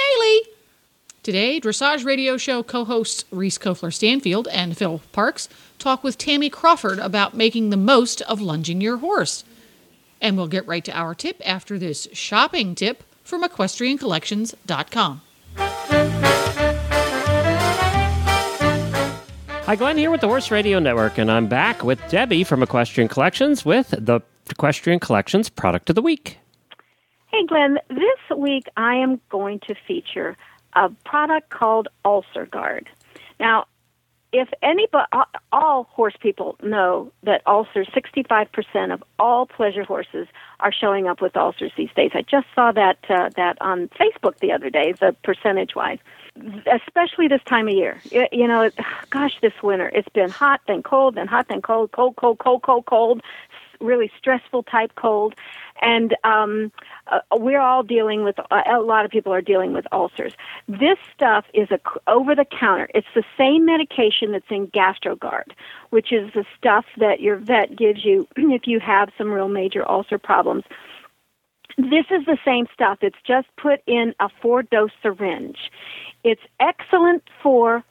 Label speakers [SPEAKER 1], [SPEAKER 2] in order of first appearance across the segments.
[SPEAKER 1] Daily. Today, Dressage Radio Show co hosts Reese Kofler Stanfield and Phil Parks talk with Tami Crawford about making the most of lunging your horse. And we'll get right to our tip after this shopping tip from equestriancollections.com.
[SPEAKER 2] Hi, Glenn here with the Horse Radio Network, and I'm back with Debbie from Equestrian Collections with the Equestrian Collections Product of the Week.
[SPEAKER 3] Hey, Glenn. This week I am going to feature a product called UlcerGard. Now, if anybody, all horse people know that ulcers, 65% of all pleasure horses are showing up with ulcers these days. I just saw that uh, that on Facebook the other day, the percentage wise, especially this time of year. You know, gosh, this winter it's been hot, then cold, then hot, then cold, cold, cold, cold, cold, cold, really stressful type cold, and um, uh, we're all dealing with uh, a lot of people are dealing with ulcers. This stuff is a over the counter. It's the same medication that's in GastroGard, which is the stuff that your vet gives you if you have some real major ulcer problems. This is the same stuff. It's just put in a four dose syringe. It's excellent for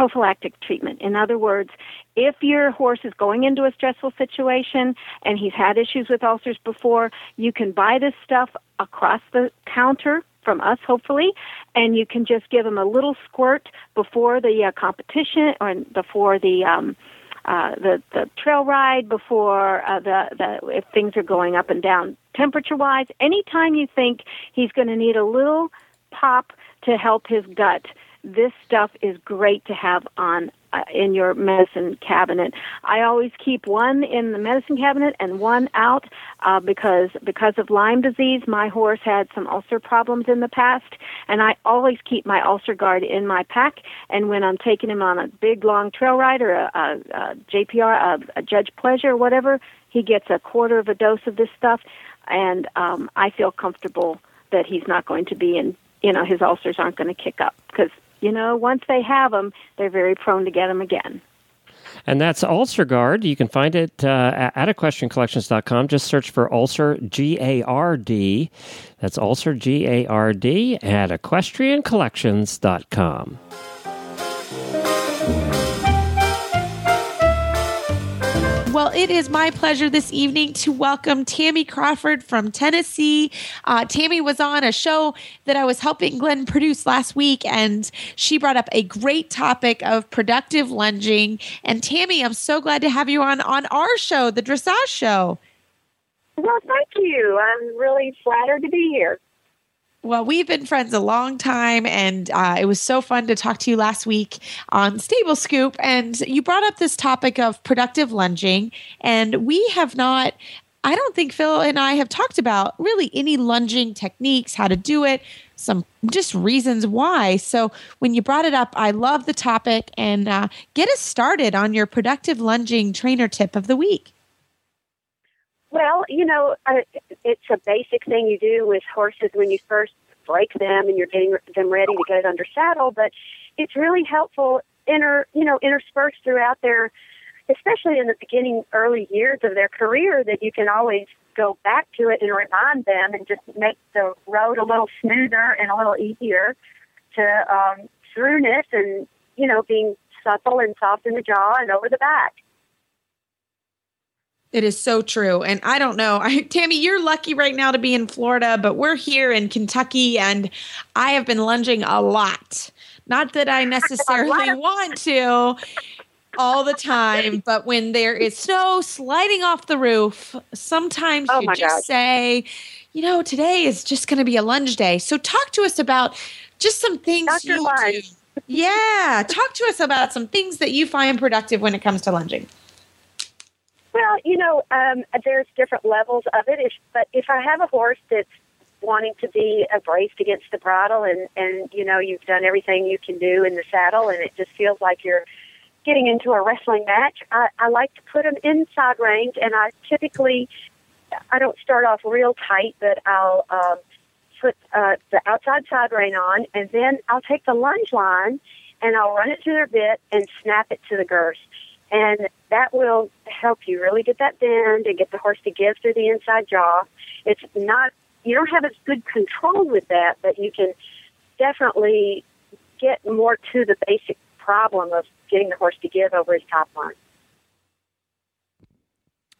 [SPEAKER 3] prophylactic treatment. In other words, if your horse is going into a stressful situation and he's had issues with ulcers before, you can buy this stuff across the counter from us, hopefully, and you can just give him a little squirt before the uh, competition or before the um, uh, the the trail ride, before uh, the the if things are going up and down temperature wise. Anytime you think he's going to need a little pop to help his gut, this stuff is great to have on uh, in your medicine cabinet. I always keep one in the medicine cabinet and one out uh, because because of Lyme disease, my horse had some ulcer problems in the past, and I always keep my UlcerGard in my pack. And when I'm taking him on a big long trail ride or a, a, a JPR, a, a Judge Pleasure, or whatever, he gets a quarter of a dose of this stuff, and um, I feel comfortable that he's not going to be in. You know, his ulcers aren't going to kick up because you know, once they have them, they're very prone to get them again.
[SPEAKER 2] And that's UlcerGard. You can find it uh, at equestriancollections.com. Just search for Ulcer G A R D. That's Ulcer G A R D at equestriancollections.com.
[SPEAKER 4] it is my pleasure this evening to welcome Tami Crawford from Tennessee. Uh, Tami was on a show that I was helping Glenn produce last week, and she brought up a great topic of productive lunging. And Tami, I'm so glad to have you on on our show, the Dressage Show.
[SPEAKER 3] Well, thank you. I'm really flattered to be here.
[SPEAKER 4] Well, we've been friends a long time, and uh, it was so fun to talk to you last week on Stable Scoop. And you brought up this topic of productive lunging, and we have not. I don't think Phil and I have talked about really any lunging techniques, how to do it, some just reasons why. So when you brought it up, I love the topic and uh, get us started on your productive lunging trainer tip of the week.
[SPEAKER 3] Well, you know, uh, it's a basic thing you do with horses when you first break them and you're getting them ready to get under saddle, but it's really helpful inter, you know, interspersed throughout their, especially in the beginning early years of their career that you can always go back to it and remind them and just make the road a little smoother and a little easier to um, throughness and, you know, being supple and soft in the jaw and over the back.
[SPEAKER 4] It is so true. And I don't know, I, Tami, you're lucky right now to be in Florida, but we're here in Kentucky and I have been lunging a lot. Not that I necessarily want to all the time, but when there is snow sliding off the roof, sometimes oh you just God. say, you know, today is just going to be a lunge day. So talk to us about just some things Dr. you do. Yeah, talk to us about some things that you find productive when it comes to lunging.
[SPEAKER 3] Well, you know, um, there's different levels of it. If, but if I have a horse that's
[SPEAKER 5] wanting to be braced against the bridle and and you know you've done everything you can do in the saddle and it just feels like you're getting into a wrestling match i i like to put them inside range and i typically i don't start off real tight but i'll um put uh the outside side rein on and then i'll take the lunge line and i'll run it to their bit and snap it to the girth and that will help you really get that bend and get the horse to give through the inside jaw it's not you don't have as good control with that, but you can definitely get more to the basic problem of getting the horse to give over his top line.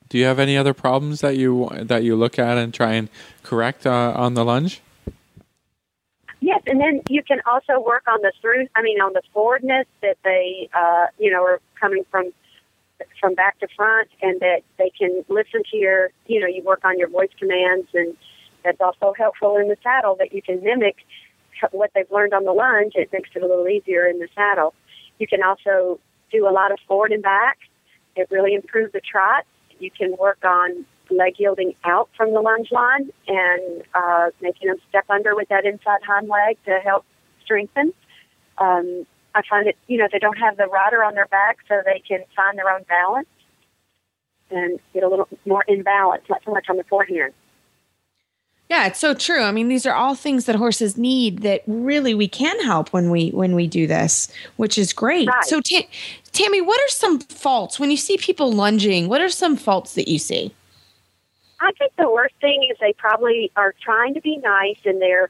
[SPEAKER 6] Do you have any other problems that you that you look at and try and correct uh, on the lunge?
[SPEAKER 5] Yes, and then you can also work on the through. I mean, on the forwardness that they, uh, you know, are coming from from back to front, and that they can listen to your. You know, you work on your voice commands and that's also helpful in the saddle that you can mimic what they've learned on the lunge. It makes it a little easier in the saddle. You can also do a lot of forward and back. It really improves the trot. You can work on leg yielding out from the lunge line and uh, making them step under with that inside hind leg to help strengthen. Um, I find that you know they don't have the rider on their back, so they can find their own balance and get a little more in balance, not so much on the forehand.
[SPEAKER 4] Yeah, it's so true. I mean, these are all things that horses need that really we can help when we when we do this, which is great. Right. So, Tami, what are some faults when you see people lunging? What are some faults that you see?
[SPEAKER 5] I think the worst thing is they probably are trying to be nice and they're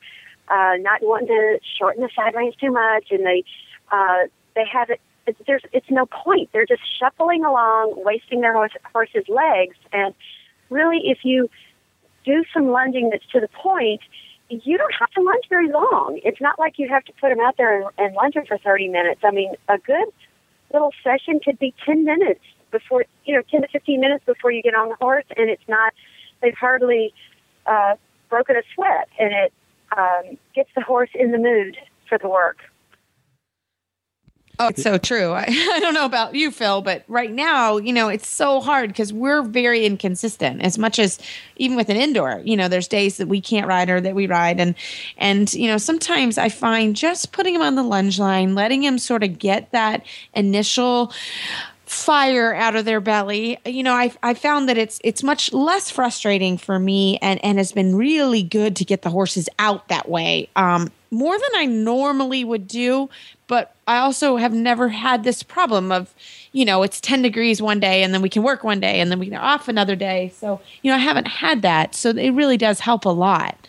[SPEAKER 5] uh, not wanting to shorten the side reins too much, and they uh, they have it. It's, there's it's no point. They're just shuffling along, wasting their horse, horse's legs, and really, if you do some lunging that's to the point, you don't have to lunge very long. It's not like you have to put them out there and, and lunge them for 30 minutes. I mean, a good little session could be 10 minutes before, you know, 10 to 15 minutes before you get on the horse, and it's not, they've hardly uh, broken a sweat, and it um, gets the horse in the mood for the work.
[SPEAKER 4] Oh, it's so true. I, I, don't know about you, Phil, but right now, you know, it's so hard because we're very inconsistent. As much as even with an indoor, you know, there's days that we can't ride or that we ride, and and you know, sometimes I find just putting him on the lunge line, letting him sort of get that initial fire out of their belly you know i i found that it's it's much less frustrating for me and and has been really good to get the horses out that way um more than i normally would do but I also have never had this problem of, you know, it's 10 degrees one day and then we can work one day and then we can off another day. So, you know, I haven't had that. So it really does help a lot.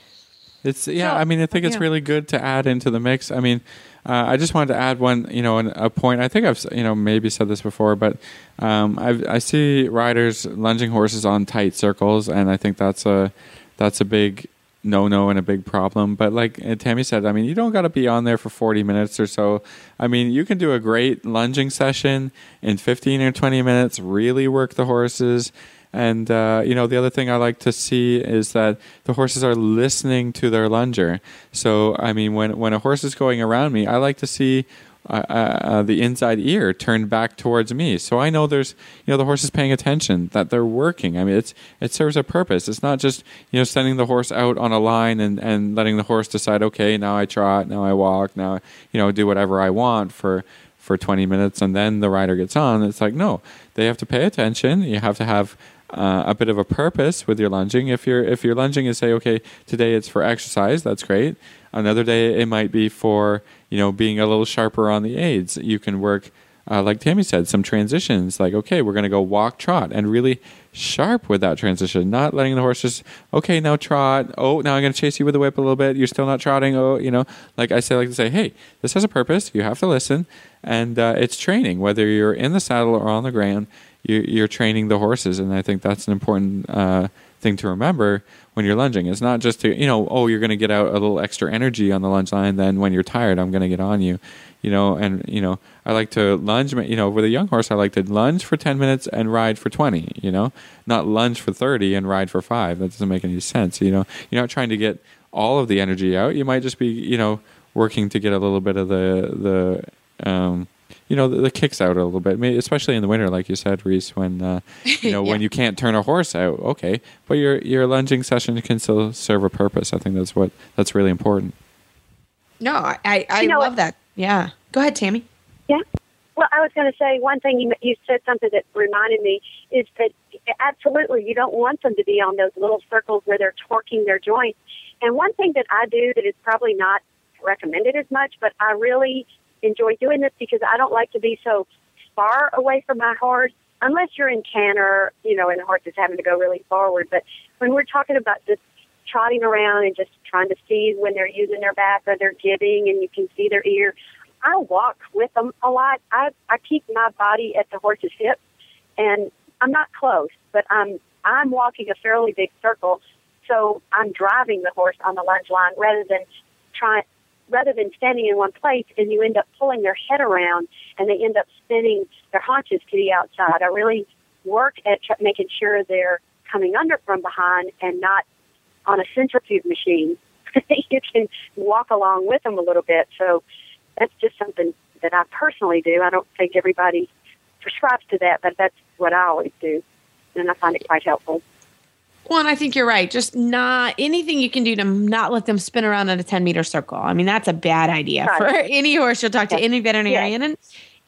[SPEAKER 6] It's, yeah, so, I mean, I think it's yeah. really good to add into the mix. I mean, uh, I just wanted to add one, you know, a point. I think I've, you know, maybe said this before, but um, i see riders lunging horses on tight circles, and I think that's a that's a big no no and a big problem. But like Tami said, I mean, you don't got to be on there for 40 minutes or so. I mean, you can do a great lunging session in 15 or 20 minutes, really work the horses. And, uh, you know, the other thing I like to see is that the horses are listening to their lunger. So, I mean, when, when a horse is going around me, I like to see uh, uh, the inside ear turned back towards me. So I know there's, you know, the horse is paying attention, that they're working. I mean, it's it serves a purpose. It's not just you know sending the horse out on a line and and letting the horse decide, okay, now I trot, now I walk, now you know do whatever I want for for 20 minutes, and then the rider gets on. It's like no, they have to pay attention. You have to have uh, a bit of a purpose with your lunging. If you're if you're lunging and say, okay, today it's for exercise, that's great. Another day it might be for you know being a little sharper on the aids. You can work. Uh, like Tami said, some transitions like, okay, we're going to go walk, trot, and really sharp with that transition, not letting the horse just, okay, now trot. Oh, now I'm going to chase you with the whip a little bit. You're still not trotting. Oh, you know, like I say, like to say, hey, this has a purpose. You have to listen. And uh, it's training, whether you're in the saddle or on the ground you, are training the horses, and I think that's an important uh, thing to remember when you're lunging. It's not just to you know, oh, you're going to get out a little extra energy on the lunge line. Then when you're tired, I'm going to get on you, you know. And you know, I like to lunge. You know, with a young horse, I like to lunge for ten minutes and ride for twenty. You know, not lunge for thirty and ride for five. That doesn't make any sense. You know, you're not trying to get all of the energy out. You might just be you know working to get a little bit of the the um, you know the, the kicks out a little bit, especially in the winter, like you said, Reese. When uh, you know yeah. when you can't turn a horse out, okay, but your your lunging session can still serve a purpose. I think that's what that's really important.
[SPEAKER 4] No, I I, you know love that. Yeah, go ahead, Tami.
[SPEAKER 5] Yeah. Well, I was going to say one thing. You, you said something that reminded me is that absolutely you don't want them to be on those little circles where they're torquing their joints. And one thing that I do that is probably not recommended as much, but I really enjoy doing this because I don't like to be so far away from my horse unless you're in canter, you know, and the horse is having to go really forward. But when we're talking about just trotting around and just trying to see when they're using their back or they're giving and you can see their ear, I walk with them a lot. I I keep my body at the horse's hip, and I'm not close, but I'm I'm walking a fairly big circle, so I'm driving the horse on the lunge line rather than trying rather than standing in one place and you end up pulling their head around and they end up spinning their haunches to the outside. I really work at tr- making sure they're coming under from behind and not on a centrifuge machine. you can walk along with them a little bit. So that's just something that I personally do. I don't think everybody prescribes to that, but that's what I always do, and I find it quite helpful.
[SPEAKER 4] Well, and I think you're right. Just not anything you can do to not let them spin around in a 10 meter circle. I mean, that's a bad idea right. for any horse. You'll talk to any veterinarian, and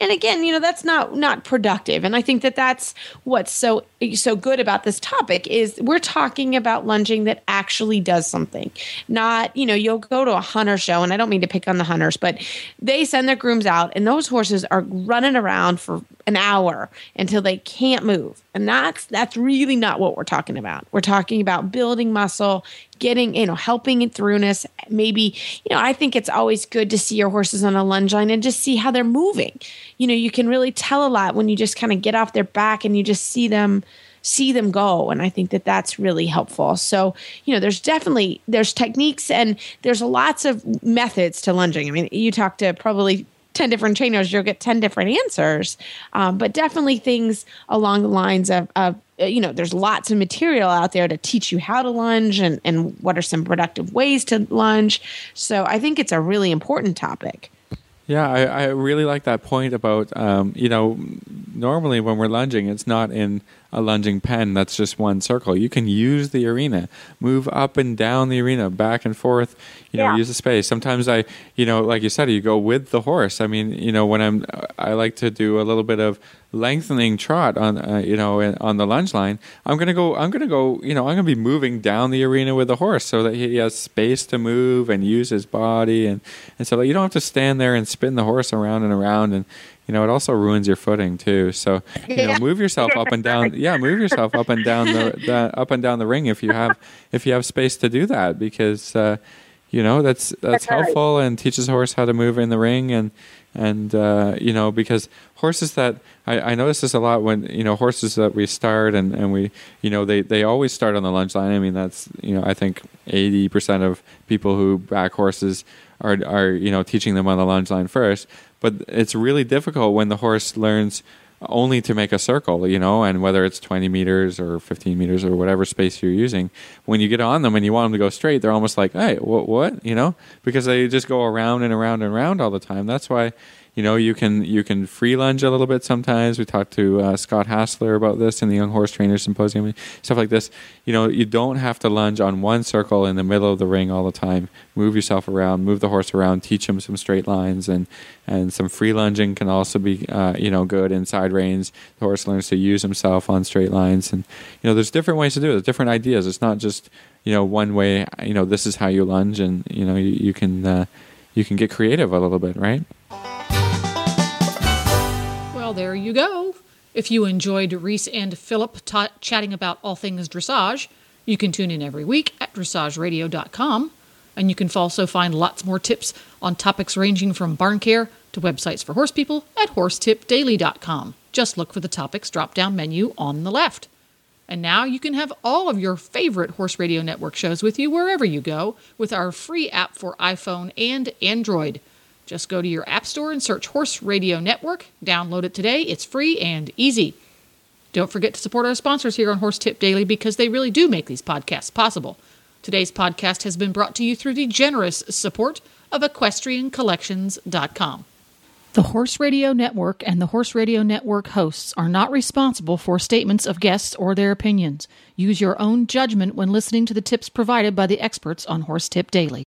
[SPEAKER 4] and again you know that's not not productive and i think that that's what's so so good about this topic is we're talking about lunging that actually does something not you know you'll go to a hunter show and i don't mean to pick on the hunters but they send their grooms out and those horses are running around for an hour until they can't move. And that's that's really not what we're talking about. We're talking about building muscle getting, you know, helping in throughness. Maybe, you know, I think it's always good to see your horses on a lunge line and just see how they're moving. You know, you can really tell a lot when you just kind of get off their back and you just see them see them go. And i think that that's really helpful. So you know there's definitely there's techniques and there's lots of methods to lunging. I mean you talk to probably 10 different trainers, you'll get 10 different answers. Um, but definitely things along the lines of, of, uh, you know, there's lots of material out there to teach you how to lunge and, and what are some productive ways to lunge. So I think it's a really important topic.
[SPEAKER 6] Yeah, I, I really like that point about, um, you know, normally when we're lunging, it's not in a lunging pen that's just one circle. You can use the arena, move up and down the arena, back and forth. You know, yeah. use the space. Sometimes I, you know, like you said, you go with the horse. I mean, you know, when I'm, I like to do a little bit of lengthening trot on, uh, you know, on the lunge line. I'm gonna go. I'm gonna go. You know, I'm gonna be moving down the arena with the horse so that he has space to move and use his body, and and so that you don't have to stand there and spin the horse around and around and you know, it also ruins your footing too. So, you know, move yourself up and down. Yeah, move yourself up and down the, the up and down the ring if you have if you have space to do that because uh, you know that's that's helpful and teaches a horse how to move in the ring and and uh, you know because horses that I, I notice this a lot when you know horses that we start and, and we you know they, they always start on the lunge line. I mean that's you know I think eighty percent of people who back horses are are you know teaching them on the lunge line first. But it's really difficult when the horse learns only to make a circle, you know, and whether it's 20 meters or 15 meters or whatever space you're using, when you get on them and you want them to go straight, they're almost like, hey, what, what, you know, because they just go around and around and around all the time. That's why you know, you can you can free lunge a little bit sometimes. We talked to uh, Scott Hassler about this in the Young Horse Trainer Symposium, stuff like this. You know, you don't have to lunge on one circle in the middle of the ring all the time. Move yourself around, move the horse around, teach him some straight lines, and and some free lunging can also be uh, you know good inside reins. The horse learns to use himself on straight lines, and you know, there's different ways to do it. There's different ideas. It's not just you know one way. You know, this is how you lunge, and you know you, you can uh, you can get creative a little bit, right?
[SPEAKER 1] There you go. If you enjoyed Reese and Philip ta- chatting about all things dressage, you can tune in every week at dressageradio.com. And you can also find lots more tips on topics ranging from barn care to websites for horse people at horsetipdaily.com. Just look for the topics drop down menu on the left. And now you can have all of your favorite Horse Radio Network shows with you wherever you go with our free app for iPhone and Android. Just go to your App Store and search Horse Radio Network. Download it today. It's free and easy. Don't forget to support our sponsors here on Horse Tip Daily because they really do make these podcasts possible. Today's podcast has been brought to you through the generous support of EquestrianCollections.com. The Horse Radio Network and the Horse Radio Network hosts are not responsible for statements of guests or their opinions. Use your own judgment when listening to the tips provided by the experts on Horse Tip Daily.